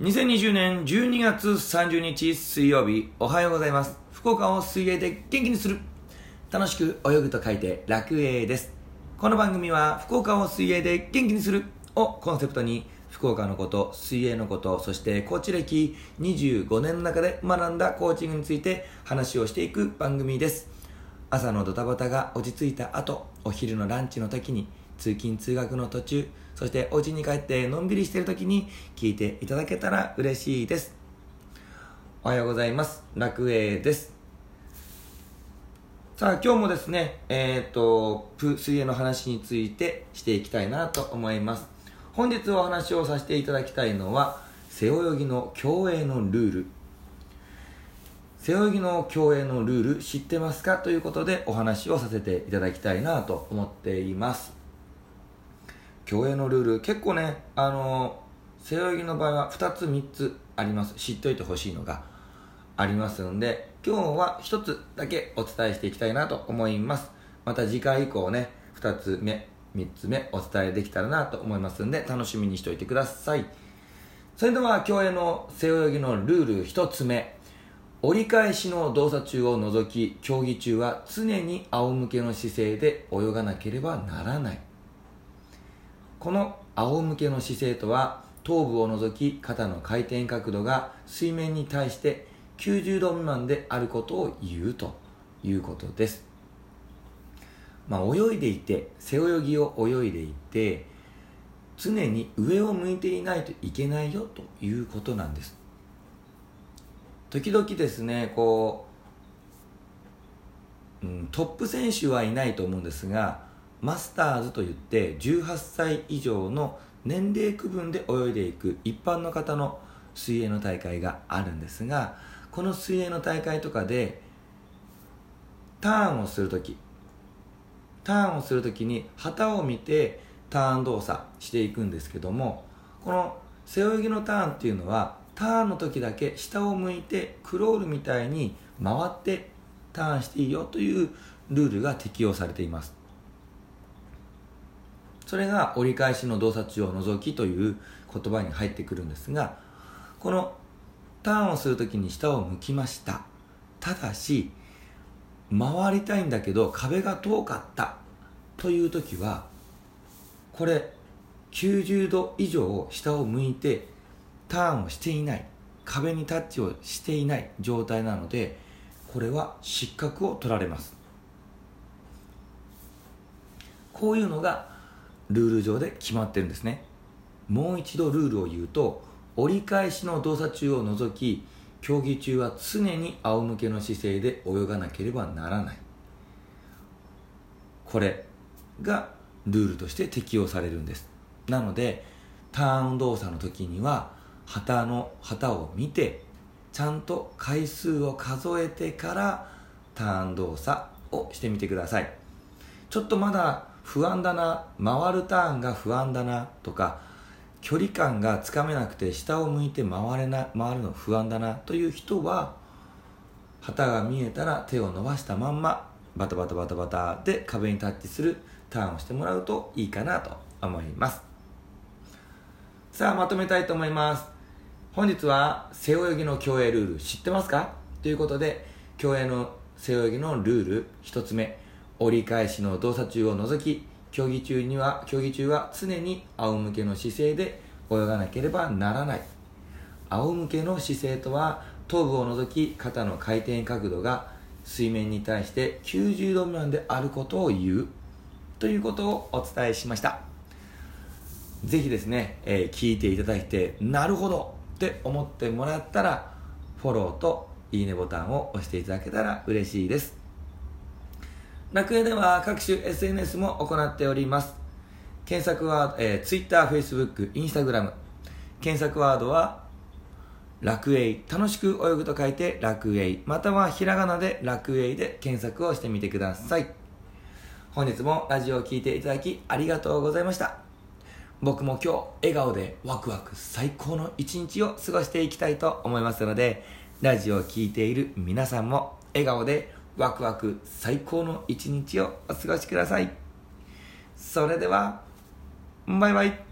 2020年12月30日水曜日おはようございます。福岡を水泳で元気にする。楽しく泳ぐと書いて楽泳です。この番組は福岡を水泳で元気にする。をコンセプトに福岡のこと水泳のことそしてコーチ歴25年の中で学んだコーチングについて話をしていく番組です。朝のドタバタが落ち着いた後お昼のランチの時に通勤通学の途中そしてお家に帰ってのんびりしている時に聞いていただけたら嬉しいです。おはようございます。楽栄です。さあ今日もですねえっ、とプ水泳の話についてしていきたいなと思います。本日お話をさせていただきたいのは背泳ぎの競泳のルール。背泳ぎの競泳のルール知ってますか？ということでお話をさせていただきたいなと思っています。競泳のルール。結構ねあの背泳ぎの場合は2つ3つあります。知っておいてほしいのがありますので今日は1つだけお伝えしていきたいなと思います。また次回以降ね2つ目3つ目お伝えできたらなと思いますんで楽しみにしておいてください。それでは競泳の背泳ぎのルール1つ目。折り返しの動作中を除き競技中は常に仰向けの姿勢で泳がなければならない。この仰向けの姿勢とは頭部を除き肩の回転角度が水面に対して90度未満であることを言うということです、まあ、泳いでいて背泳ぎを泳いでいて常に上を向いていないといけないよということなんです。時々ですねこう、うん、トップ選手はいないと思うんですがマスターズといって18歳以上の年齢区分で泳いでいく一般の方の水泳の大会があるんですがこの水泳の大会とかでターンをするときターンをするときに旗を見てターン動作していくんですけどもこの背泳ぎのターンっていうのはターンの時だけ下を向いてクロールみたいに回ってターンしていいよというルールが適用されています。それが折り返しの動作中を除きという言葉に入ってくるんですがこのターンをするときに下を向きました。ただし回りたいんだけど壁が遠かった。という時はこれ90度以上下を向いてターンをしていない。壁にタッチをしていない状態なのでこれは失格を取られます。こういうのがルール上で決まってるんですね。もう一度ルールを言うと折り返しの動作中を除き競技中は常に仰向けの姿勢で泳がなければならない。これがルールとして適用されるんです。なのでターン動作の時には旗の旗を見てちゃんと回数を数えてからターン動作をしてみてください。ちょっとまだ不安だな回るターンが不安だなとか距離感がつかめなくて下を向いて回れな回るの不安だなという人は旗が見えたら手を伸ばしたまんまバタバタバタバタで壁にタッチするターンをしてもらうといいかなと思います。さあまとめたいと思います。本日は背泳ぎの競泳ルール知ってますか？ということで競泳の背泳ぎのルール1つ目。折り返しの動作中を除き競技中には競技中は常に仰向けの姿勢で泳がなければならない。仰向けの姿勢とは頭部を除き肩の回転角度が水面に対して90度未満であることを言うということをお伝えしました。ぜひですね、えー、聞いていただいてなるほどって思ってもらったらフォローといいねボタンを押していただけたら嬉しいです。楽屋では各種 SNS も行っております。検索ワード、えー、Twitter、Facebook、Instagram。検索ワードは、楽栄。楽しく泳ぐと書いて楽栄。またはひらがなで楽栄で検索をしてみてください。本日もラジオを聴いていただきありがとうございました。僕も今日笑顔でワクワク最高の一日を過ごしていきたいと思いますので、ラジオを聴いている皆さんも笑顔でワクワク最高の一日をお過ごしください。それでは、バイバイ。